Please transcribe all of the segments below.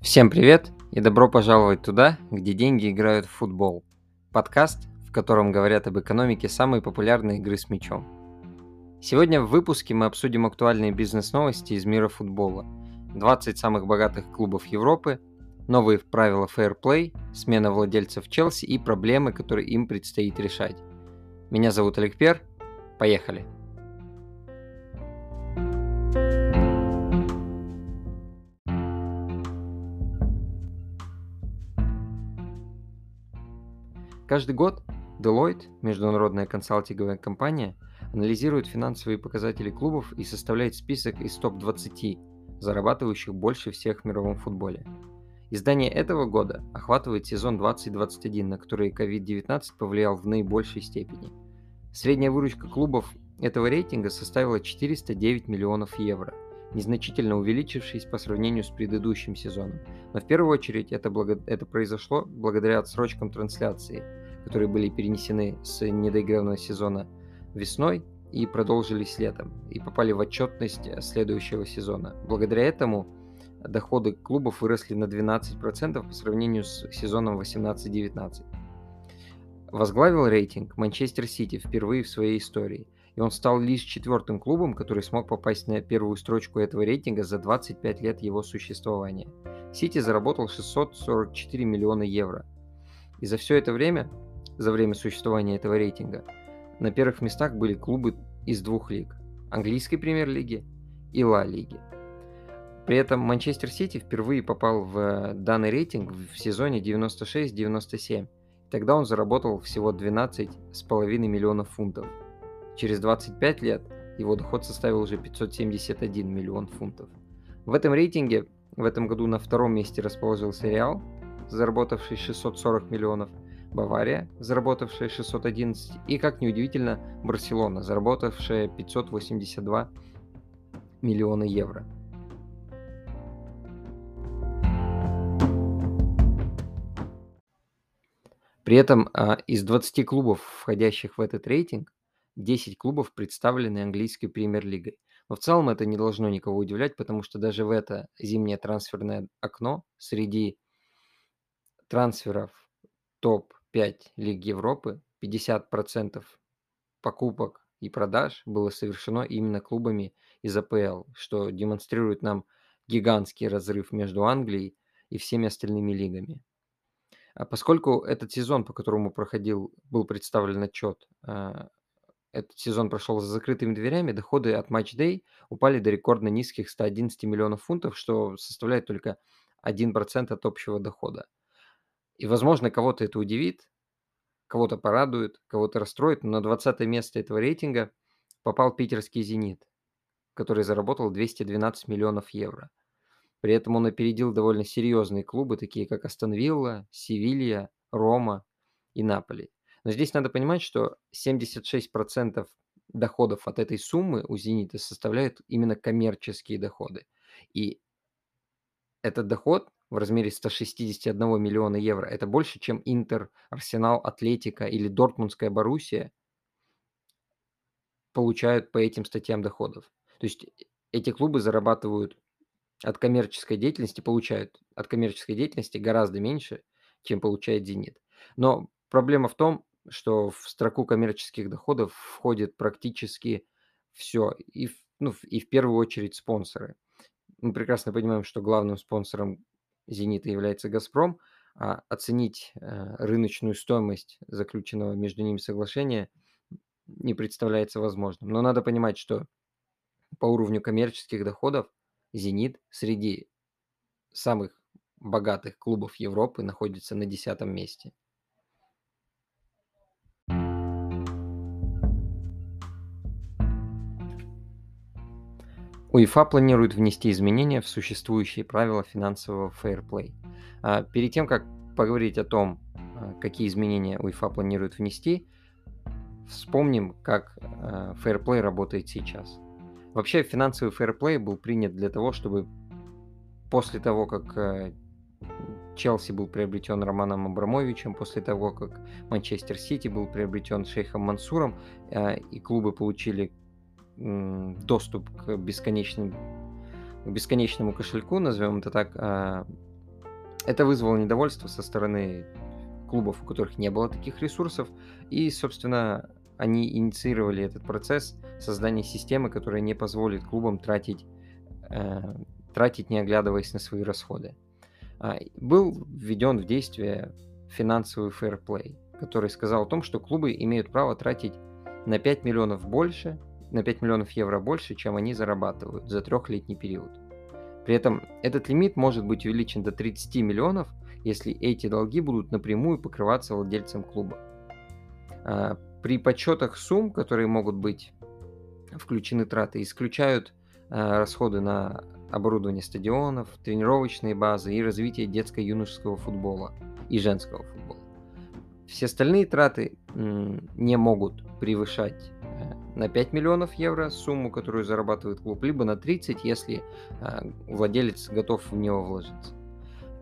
Всем привет и добро пожаловать туда, где деньги играют в футбол. Подкаст, в котором говорят об экономике самой популярной игры с мячом. Сегодня в выпуске мы обсудим актуальные бизнес-новости из мира футбола, 20 самых богатых клубов Европы, новые правила Play, смена владельцев Челси и проблемы, которые им предстоит решать. Меня зовут Олег Пер. Поехали! Каждый год Deloitte, международная консалтинговая компания, анализирует финансовые показатели клубов и составляет список из топ-20, зарабатывающих больше всех в мировом футболе. Издание этого года охватывает сезон 2021, на который COVID-19 повлиял в наибольшей степени. Средняя выручка клубов этого рейтинга составила 409 миллионов евро, незначительно увеличившись по сравнению с предыдущим сезоном. Но в первую очередь это, благо... это произошло благодаря отсрочкам трансляции – которые были перенесены с недоигранного сезона весной и продолжились летом, и попали в отчетность следующего сезона. Благодаря этому доходы клубов выросли на 12% по сравнению с сезоном 18-19. Возглавил рейтинг Манчестер Сити впервые в своей истории, и он стал лишь четвертым клубом, который смог попасть на первую строчку этого рейтинга за 25 лет его существования. Сити заработал 644 миллиона евро. И за все это время за время существования этого рейтинга, на первых местах были клубы из двух лиг – английской премьер-лиги и Ла Лиги. При этом Манчестер Сити впервые попал в данный рейтинг в сезоне 96-97. Тогда он заработал всего 12,5 миллионов фунтов. Через 25 лет его доход составил уже 571 миллион фунтов. В этом рейтинге в этом году на втором месте расположился Реал, заработавший 640 миллионов, Бавария, заработавшая 611, и, как неудивительно, Барселона, заработавшая 582 миллиона евро. При этом а, из 20 клубов, входящих в этот рейтинг, 10 клубов представлены английской премьер-лигой. Но в целом это не должно никого удивлять, потому что даже в это зимнее трансферное окно среди трансферов топ 5 Лиг Европы 50% покупок и продаж было совершено именно клубами из АПЛ, что демонстрирует нам гигантский разрыв между Англией и всеми остальными лигами. А поскольку этот сезон, по которому проходил, был представлен отчет, а, этот сезон прошел за закрытыми дверями, доходы от Match Day упали до рекордно низких 111 миллионов фунтов, что составляет только 1% от общего дохода. И, возможно, кого-то это удивит, кого-то порадует, кого-то расстроит, но на 20 место этого рейтинга попал питерский «Зенит», который заработал 212 миллионов евро. При этом он опередил довольно серьезные клубы, такие как Астон Вилла, Севилья, Рома и Наполи. Но здесь надо понимать, что 76% доходов от этой суммы у «Зенита» составляют именно коммерческие доходы. И этот доход в размере 161 миллиона евро. Это больше, чем Интер, Арсенал, Атлетика или Дортмундская Боруссия получают по этим статьям доходов. То есть эти клубы зарабатывают от коммерческой деятельности, получают от коммерческой деятельности гораздо меньше, чем получает «Зенит». Но проблема в том, что в строку коммерческих доходов входит практически все, и, ну, и в первую очередь спонсоры. Мы прекрасно понимаем, что главным спонсором «Зенита» является «Газпром», а оценить э, рыночную стоимость заключенного между ними соглашения не представляется возможным. Но надо понимать, что по уровню коммерческих доходов «Зенит» среди самых богатых клубов Европы находится на десятом месте. УЕФА планирует внести изменения в существующие правила финансового фейерплей. А перед тем, как поговорить о том, а, какие изменения УЕФА планирует внести, вспомним, как фейерплей а, работает сейчас. Вообще финансовый фейерплей был принят для того, чтобы после того, как Челси был приобретен Романом Абрамовичем, после того, как Манчестер Сити был приобретен Шейхом Мансуром, и клубы получили доступ к бесконечным к бесконечному кошельку, назовем это так, а, Это вызвало недовольство со стороны клубов, у которых не было таких ресурсов, и, собственно, они инициировали этот процесс создания системы, которая не позволит клубам тратить, э, тратить не оглядываясь на свои расходы. А, был введен в действие финансовый фэрплей, который сказал о том, что клубы имеют право тратить на 5 миллионов больше, на 5 миллионов евро больше, чем они зарабатывают за трехлетний период. При этом этот лимит может быть увеличен до 30 миллионов, если эти долги будут напрямую покрываться владельцем клуба. А, при подсчетах сумм, которые могут быть включены траты, исключают а, расходы на оборудование стадионов, тренировочные базы и развитие детско-юношеского футбола и женского футбола. Все остальные траты не могут превышать на 5 миллионов евро сумму, которую зарабатывает клуб, либо на 30, если а, владелец готов в него вложиться.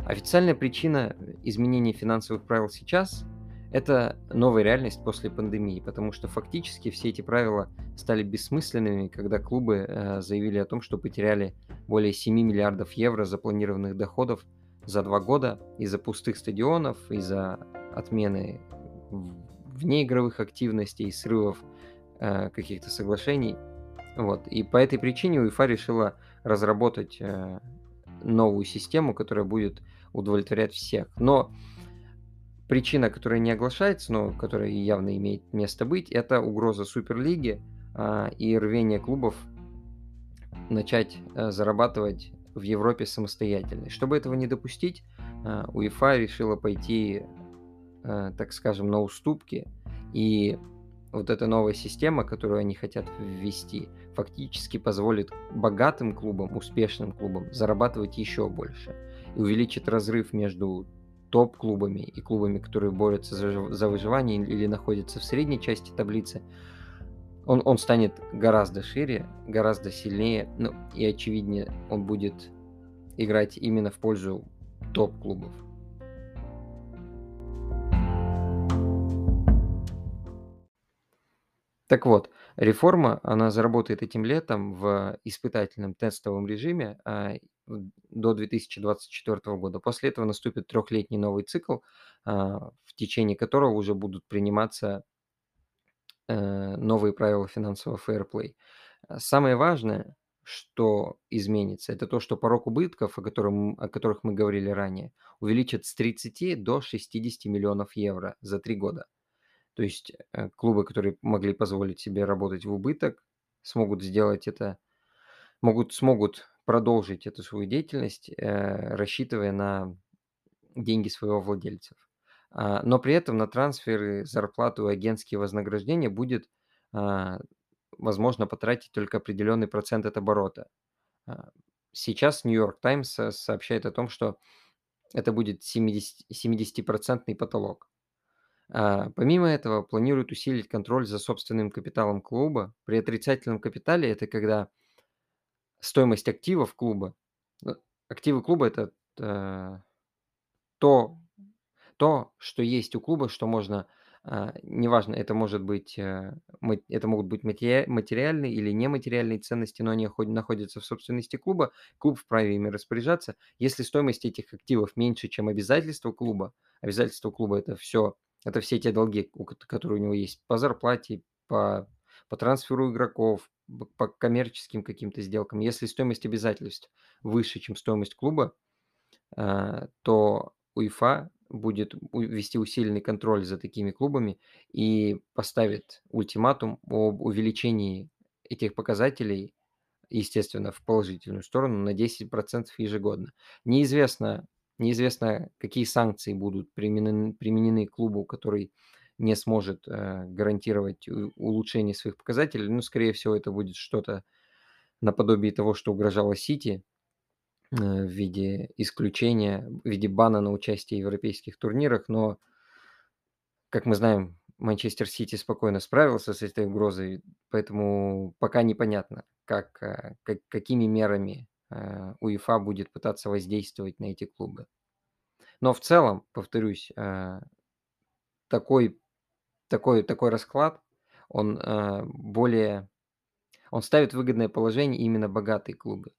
Официальная причина изменения финансовых правил сейчас– это новая реальность после пандемии, потому что фактически все эти правила стали бессмысленными, когда клубы э, заявили о том, что потеряли более 7 миллиардов евро запланированных доходов за два года из-за пустых стадионов, из-за отмены внеигровых активностей, срывов э, каких-то соглашений. Вот. И по этой причине УЕФА решила разработать э, новую систему, которая будет удовлетворять всех. Но причина, которая не оглашается, но которая явно имеет место быть, это угроза Суперлиги а, и рвение клубов начать а, зарабатывать в Европе самостоятельно. Чтобы этого не допустить, а, УЕФА решила пойти, так скажем, на уступки и вот эта новая система, которую они хотят ввести, фактически позволит богатым клубам, успешным клубам зарабатывать еще больше и увеличит разрыв между топ-клубами и клубами, которые борются за, за выживание или находятся в средней части таблицы, он, он станет гораздо шире, гораздо сильнее, ну и очевиднее он будет играть именно в пользу топ-клубов. Так вот, реформа, она заработает этим летом в испытательном тестовом режиме а, до 2024 года. После этого наступит трехлетний новый цикл, а, в течение которого уже будут приниматься э, новые правила финансового фэрплей. Самое важное, что изменится, это то, что порог убытков, о, котором, о которых мы говорили ранее, увеличит с 30 до 60 миллионов евро за три года. То есть э, клубы, которые могли позволить себе работать в убыток, смогут сделать это, могут, смогут продолжить эту свою деятельность, э, рассчитывая на деньги своего владельцев. А, но при этом на трансферы, зарплату и агентские вознаграждения будет а, возможно потратить только определенный процент от оборота. А, сейчас Нью-Йорк Таймс сообщает о том, что это будет 70%, 70% потолок. А, помимо этого, планируют усилить контроль за собственным капиталом клуба. При отрицательном капитале это когда стоимость активов клуба, ну, активы клуба это э, то, то, что есть у клуба, что можно, а, неважно, это может быть, э, это могут быть материальные или нематериальные ценности, но они находятся в собственности клуба, клуб вправе ими распоряжаться. Если стоимость этих активов меньше, чем обязательства клуба, обязательства клуба это все это все те долги, которые у него есть по зарплате, по, по трансферу игроков, по коммерческим каким-то сделкам. Если стоимость обязательств выше, чем стоимость клуба, а, то УЕФА будет вести усиленный контроль за такими клубами и поставит ультиматум об увеличении этих показателей, естественно, в положительную сторону на 10% ежегодно. Неизвестно, Неизвестно, какие санкции будут применены, применены клубу, который не сможет э, гарантировать улучшение своих показателей. Ну, скорее всего, это будет что-то наподобие того, что угрожало Сити э, в виде исключения, в виде бана на участие в европейских турнирах. Но, как мы знаем, Манчестер Сити спокойно справился с этой угрозой, поэтому пока непонятно, как, э, как, какими мерами УЕФА будет пытаться воздействовать на эти клубы. Но в целом, повторюсь, э, такой, такой, такой расклад, он э, более, он ставит выгодное положение именно богатые клубы.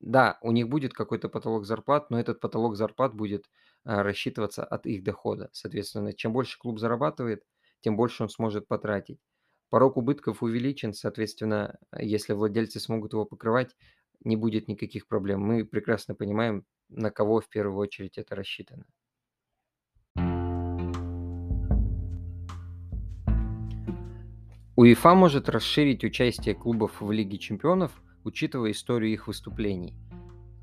Да, у них будет какой-то потолок зарплат, но этот потолок зарплат будет рассчитываться от их дохода. Соответственно, чем больше клуб зарабатывает, тем больше он сможет потратить. Порог убытков увеличен, соответственно, если владельцы смогут его покрывать, не будет никаких проблем. Мы прекрасно понимаем, на кого в первую очередь это рассчитано. УЕФА может расширить участие клубов в Лиге чемпионов, учитывая историю их выступлений.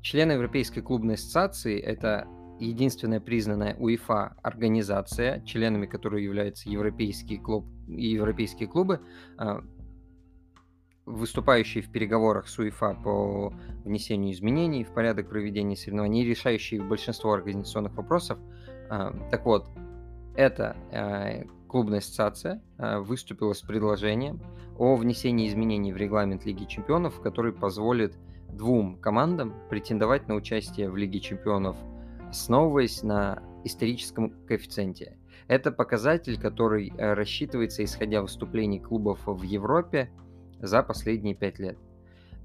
Члены Европейской клубной ассоциации – это единственная признанная УЕФА организация, членами которой являются европейские, клуб, европейские клубы, а, выступающие в переговорах с УЕФА по внесению изменений в порядок проведения соревнований, решающие большинство организационных вопросов. А, так вот, эта а, клубная ассоциация выступила с предложением о внесении изменений в регламент Лиги чемпионов, который позволит двум командам претендовать на участие в Лиге чемпионов, основываясь на историческом коэффициенте. Это показатель, который э, рассчитывается исходя выступлений клубов в Европе за последние пять лет.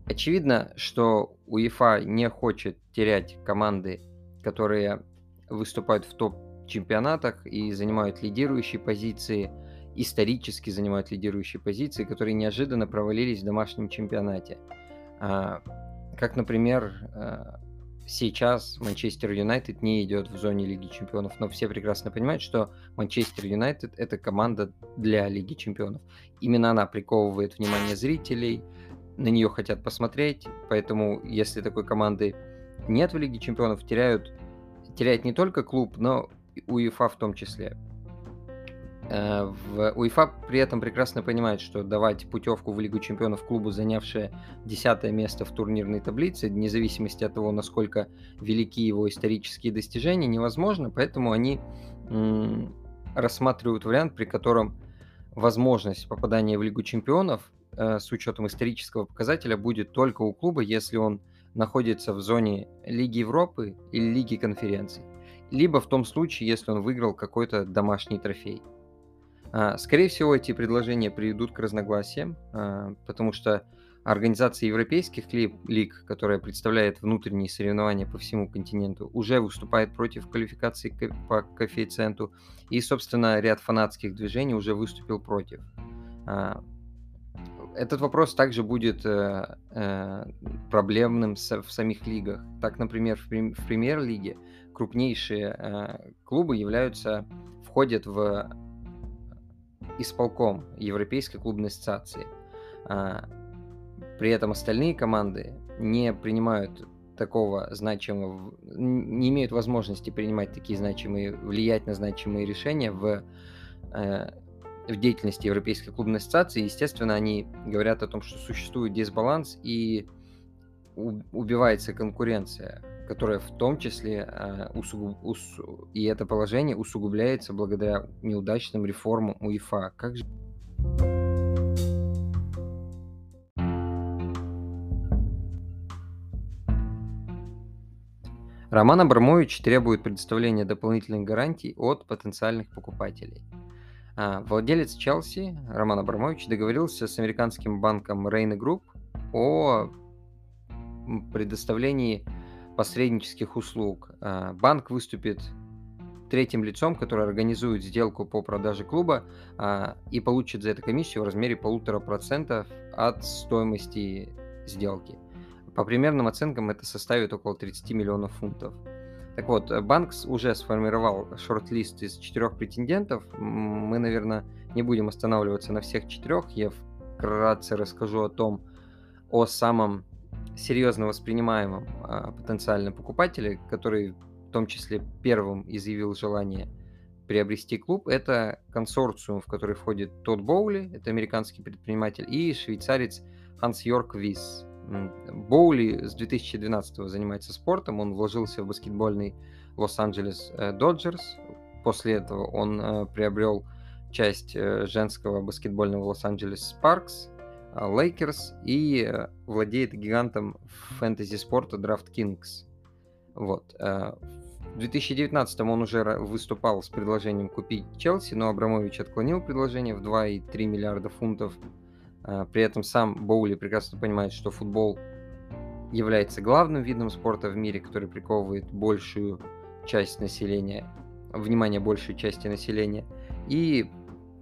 Очевидно, что УЕФА не хочет терять команды, которые выступают в топ-чемпионатах и занимают лидирующие позиции, исторически занимают лидирующие позиции, которые неожиданно провалились в домашнем чемпионате. А, как, например, э, сейчас Манчестер Юнайтед не идет в зоне Лиги Чемпионов, но все прекрасно понимают, что Манчестер Юнайтед – это команда для Лиги Чемпионов. Именно она приковывает внимание зрителей, на нее хотят посмотреть, поэтому если такой команды нет в Лиге Чемпионов, теряют, теряет не только клуб, но и УЕФА в том числе. Э, в УЕФА при этом прекрасно понимает, что давать путевку в Лигу чемпионов клубу, занявшее десятое место в турнирной таблице, вне зависимости от того, насколько велики его исторические достижения, невозможно, поэтому они м- рассматривают вариант, при котором возможность попадания в Лигу чемпионов э, с учетом исторического показателя будет только у клуба, если он находится в зоне Лиги Европы или Лиги конференций, либо в том случае, если он выиграл какой-то домашний трофей. А, скорее всего, эти предложения приведут к разногласиям, а, потому что Организация европейских лиг, которая представляет внутренние соревнования по всему континенту, уже выступает против квалификации по коэффициенту, и, собственно, ряд фанатских движений уже выступил против. А, этот вопрос также будет э, э, проблемным в самих лигах. Так, например, в премьер-лиге крупнейшие э, клубы являются, входят в исполком Европейской клубной ассоциации. А, при этом остальные команды не принимают такого значимого, не имеют возможности принимать такие значимые, влиять на значимые решения в, э, в деятельности Европейской клубной ассоциации. Естественно, они говорят о том, что существует дисбаланс и убивается конкуренция которое в том числе э, усугуб... ус... и это положение усугубляется благодаря неудачным реформам УЕФА. Как же... Роман Абрамович требует предоставления дополнительных гарантий от потенциальных покупателей. А, владелец Челси Роман Абрамович договорился с американским банком Rain Group о предоставлении посреднических услуг. А, банк выступит третьим лицом, который организует сделку по продаже клуба а, и получит за это комиссию в размере полутора процентов от стоимости сделки. По примерным оценкам это составит около 30 миллионов фунтов. Так вот, Банкс уже сформировал шорт-лист из четырех претендентов. Мы, наверное, не будем останавливаться на всех четырех. Я вкратце расскажу о том, о самом серьезно воспринимаемом а, потенциальном покупателе, который в том числе первым изъявил желание приобрести клуб, это консорциум, в который входит Тодд Боули, это американский предприниматель, и швейцарец Ханс Йорк Вис. Боули с 2012 занимается спортом, он вложился в баскетбольный Лос-Анджелес э, Доджерс. После этого он э, приобрел часть э, женского баскетбольного Лос-Анджелес Спаркс, Лейкерс и э, владеет гигантом фэнтези спорта DraftKings. Вот. Э, в 2019 он уже выступал с предложением купить Челси, но Абрамович отклонил предложение в 2,3 миллиарда фунтов. Э, при этом сам Боули прекрасно понимает, что футбол является главным видом спорта в мире, который приковывает большую часть населения, внимание большей части населения, и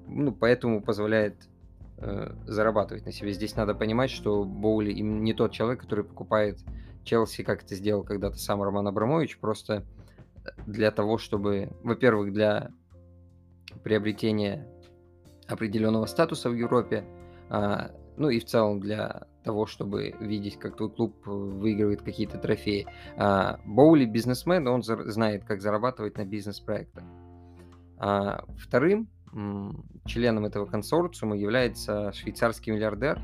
ну, поэтому позволяет э, зарабатывать на себе. Здесь надо понимать, что Боули им не тот человек, который покупает Челси, как это сделал когда-то сам Роман Абрамович, просто для того, чтобы, во-первых, для приобретения определенного статуса в Европе, а, ну и в целом для того, чтобы видеть, как твой клуб выигрывает какие-то трофеи. А, Боули бизнесмен, он знает, как зарабатывать на бизнес-проектах. А, вторым членом этого консорциума является швейцарский миллиардер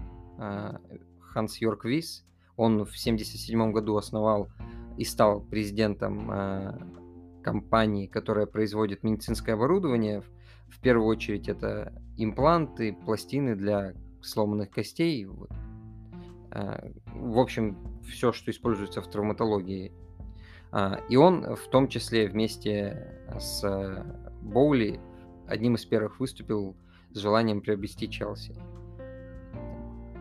Ханс Йорк Вис. Он в 1977 году основал и стал президентом компании, которая производит медицинское оборудование. В первую очередь это импланты, пластины для сломанных костей. А, в общем, все, что используется в травматологии. А, и он в том числе вместе с Боули одним из первых выступил с желанием приобрести Челси.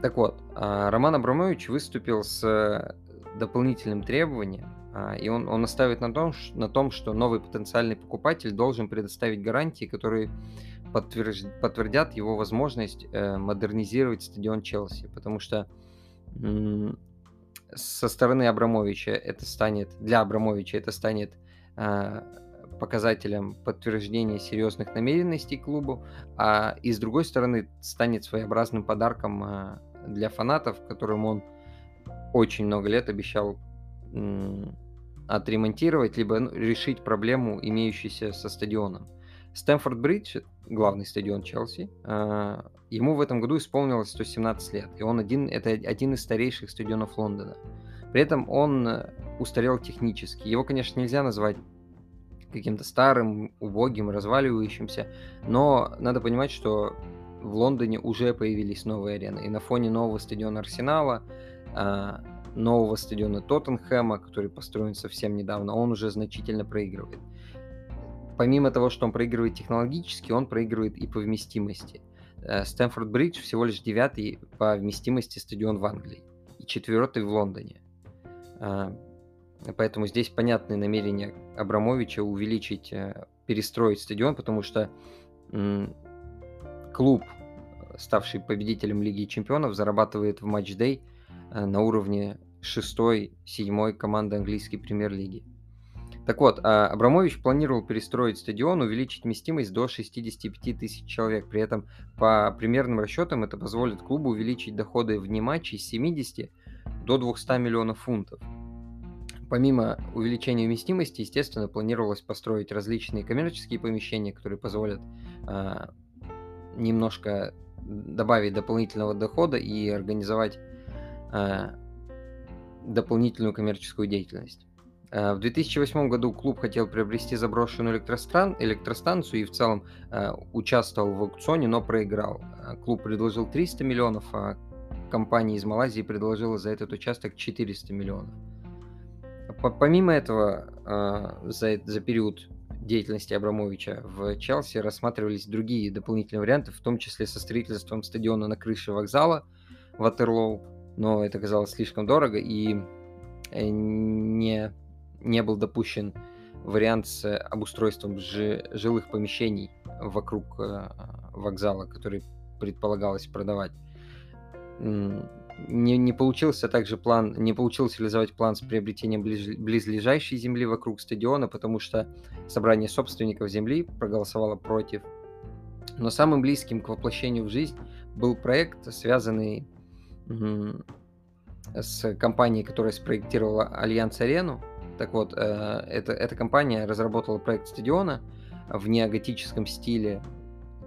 Так вот, а, Роман Абрамович выступил с дополнительным требованием, а, и он, он наставит на том, на том, что новый потенциальный покупатель должен предоставить гарантии, которые подтверж, подтвердят его возможность э, модернизировать стадион Челси. Потому что со стороны Абрамовича это станет, для Абрамовича это станет э, показателем подтверждения серьезных намеренностей клубу, а и с другой стороны станет своеобразным подарком э, для фанатов, которым он очень много лет обещал отремонтировать, либо ну, решить проблему, имеющуюся со стадионом. Стэнфорд Бридж, главный стадион Челси, а, ему в этом году исполнилось 117 лет, и он один, это один из старейших стадионов Лондона. При этом он устарел технически. Его, конечно, нельзя назвать каким-то старым, убогим, разваливающимся, но надо понимать, что в Лондоне уже появились новые арены, и на фоне нового стадиона Арсенала а, нового стадиона Тоттенхэма, который построен совсем недавно, он уже значительно проигрывает. Помимо того, что он проигрывает технологически, он проигрывает и по вместимости. Э, Стэнфорд Бридж всего лишь девятый по вместимости стадион в Англии и четвертый в Лондоне. Э, поэтому здесь понятные намерения Абрамовича увеличить, э, перестроить стадион, потому что клуб, ставший победителем Лиги Чемпионов, зарабатывает в матч-дей на уровне шестой, седьмой команды английской премьер-лиги. Так вот, а, Абрамович планировал перестроить стадион, увеличить вместимость до 65 тысяч человек. При этом, по примерным расчетам, это позволит клубу увеличить доходы вне матчей с 70 до 200 миллионов фунтов. Помимо увеличения вместимости, естественно, планировалось построить различные коммерческие помещения, которые позволят э, немножко добавить дополнительного дохода и организовать э, дополнительную коммерческую деятельность. Э, в 2008 году клуб хотел приобрести заброшенную электростран, электростанцию и в целом э, участвовал в аукционе, но проиграл. Клуб предложил 300 миллионов, а компания из Малайзии предложила за этот участок 400 миллионов. Помимо этого, за, за период деятельности Абрамовича в Челси рассматривались другие дополнительные варианты, в том числе со строительством стадиона на крыше вокзала Ватерлоу, но это казалось слишком дорого и не, не был допущен вариант с обустройством жилых помещений вокруг э, вокзала, который предполагалось продавать. Не, не получился также план, не получилось реализовать план с приобретением ближ, близлежащей земли вокруг стадиона, потому что собрание собственников земли проголосовало против. Но самым близким к воплощению в жизнь был проект, связанный с компанией, которая спроектировала Альянс Арену. Так вот, э, эта, эта компания разработала проект стадиона в неоготическом стиле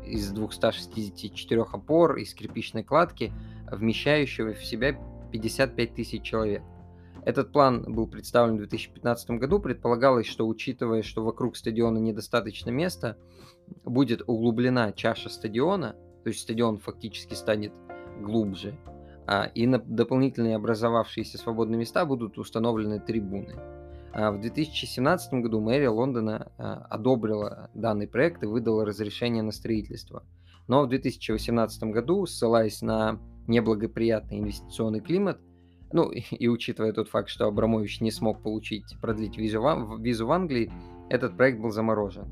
из 264 опор и скрипичной кладки, вмещающего в себя 55 тысяч человек. Этот план был представлен в 2015 году. Предполагалось, что учитывая, что вокруг стадиона недостаточно места, будет углублена чаша стадиона, то есть стадион фактически станет глубже, а, и на дополнительные образовавшиеся свободные места будут установлены трибуны. А, в 2017 году мэрия Лондона а, одобрила данный проект и выдала разрешение на строительство. Но в 2018 году, ссылаясь на неблагоприятный инвестиционный климат, ну и учитывая тот факт, что Абрамович не смог получить, продлить визу в, визу в Англии, этот проект был заморожен.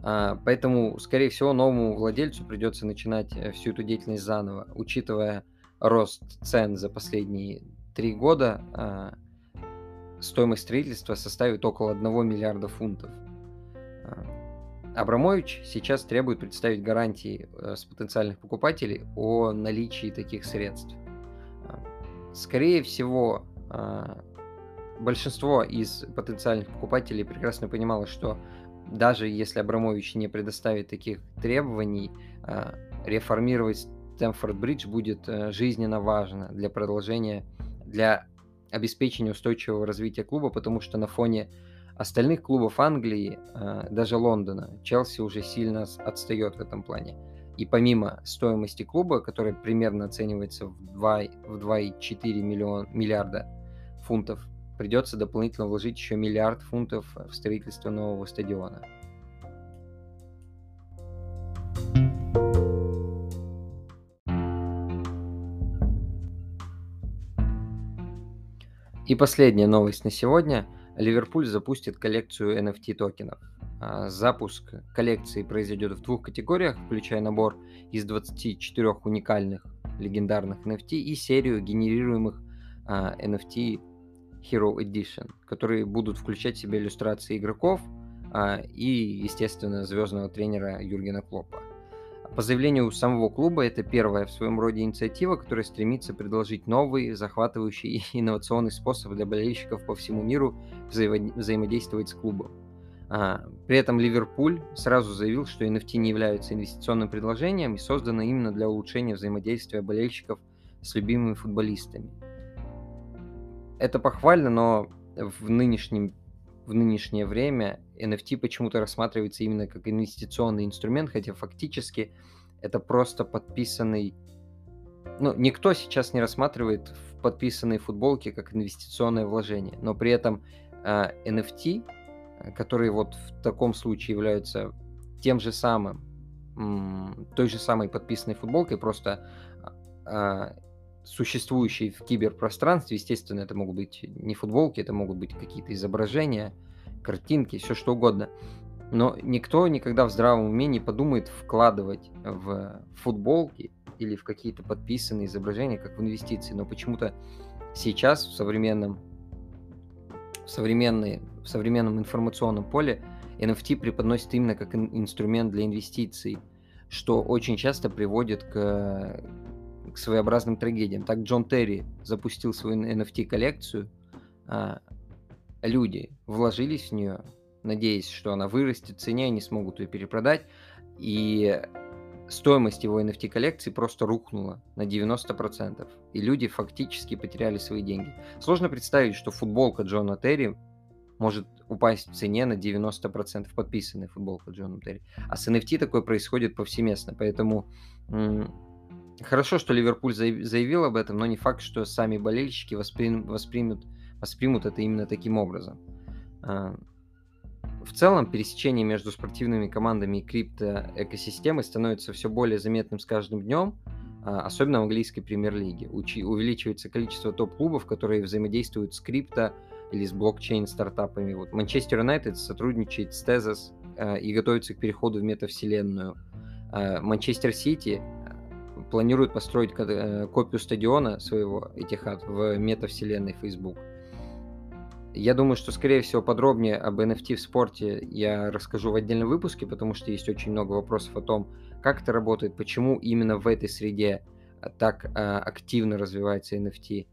А, поэтому, скорее всего, новому владельцу придется начинать э, всю эту деятельность заново, учитывая рост цен за последние три года, а, стоимость строительства составит около 1 миллиарда фунтов. Абрамович сейчас требует представить гарантии э, с потенциальных покупателей о наличии таких средств. Скорее всего, большинство из потенциальных покупателей прекрасно понимало, что даже если Абрамович не предоставит таких требований, реформировать Стэнфорд Бридж будет э, жизненно важно для продолжения, для обеспечения устойчивого развития клуба, потому что на фоне остальных клубов Англии, а, даже Лондона, Челси уже сильно отстает в этом плане. И помимо стоимости клуба, которая примерно оценивается в 2,4 миллион, миллиарда фунтов, придется дополнительно вложить еще миллиард фунтов в строительство нового стадиона. И последняя новость на сегодня. Ливерпуль запустит коллекцию NFT токенов. А, запуск коллекции произойдет в двух категориях, включая набор из 24 уникальных легендарных NFT и серию генерируемых NFT а, Hero Edition, которые будут включать в себя иллюстрации игроков а, и, естественно, звездного тренера Юргена Клопа. По заявлению самого клуба, это первая в своем роде инициатива, которая стремится предложить новый, захватывающий и инновационный способ для болельщиков по всему миру взаимо- взаимодействовать с клубом. А, при этом Ливерпуль сразу заявил, что NFT не являются инвестиционным предложением и создано именно для улучшения взаимодействия болельщиков с любимыми футболистами это похвально, но в нынешнем в нынешнее время NFT почему-то рассматривается именно как инвестиционный инструмент, хотя фактически это просто подписанный... Ну, никто сейчас не рассматривает в подписанные футболки как инвестиционное вложение, но при этом э, NFT, которые вот в таком случае являются тем же самым, той же самой подписанной футболкой, просто э, существующие в киберпространстве. Естественно, это могут быть не футболки, это могут быть какие-то изображения, картинки, все что угодно. Но никто никогда в здравом уме не подумает вкладывать в футболки или в какие-то подписанные изображения, как в инвестиции. Но почему-то сейчас в современном, в, современной, в современном информационном поле NFT преподносит именно как инструмент для инвестиций, что очень часто приводит к к своеобразным трагедиям. Так Джон Терри запустил свою NFT-коллекцию, люди вложились в нее, надеясь, что она вырастет в цене, они смогут ее перепродать, и стоимость его NFT-коллекции просто рухнула на 90%, и люди фактически потеряли свои деньги. Сложно представить, что футболка Джона Терри может упасть в цене на 90% подписанная футболка Джона Терри. А с NFT такое происходит повсеместно, поэтому Хорошо, что Ливерпуль заявил об этом, но не факт, что сами болельщики воспримут, воспримут, воспримут это именно таким образом. А, в целом, пересечение между спортивными командами и крипто-экосистемой становится все более заметным с каждым днем, а, особенно в английской премьер-лиге. Увеличивается количество топ-клубов, которые взаимодействуют с крипто или с блокчейн-стартапами. Вот Манчестер Юнайтед сотрудничает с Tezos а, и готовится к переходу в метавселенную. Манчестер Сити планирует построить э, копию стадиона своего Этихад в метавселенной Facebook. Я думаю, что, скорее всего, подробнее об NFT в спорте я расскажу в отдельном выпуске, потому что есть очень много вопросов о том, как это работает, почему именно в этой среде э, так а, активно развивается NFT.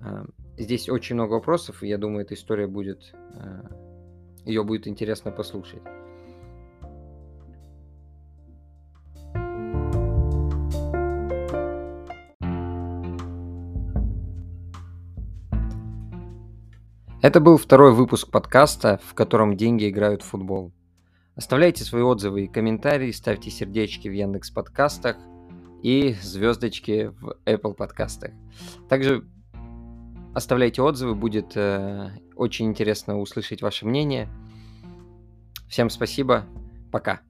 А, здесь очень много вопросов, и я думаю, эта история будет, а, ее будет интересно послушать. Это был второй выпуск подкаста, в котором деньги играют в футбол. Оставляйте свои отзывы и комментарии, ставьте сердечки в Яндекс подкастах и звездочки в Apple подкастах. Также оставляйте отзывы, будет э, очень интересно услышать ваше мнение. Всем спасибо, пока.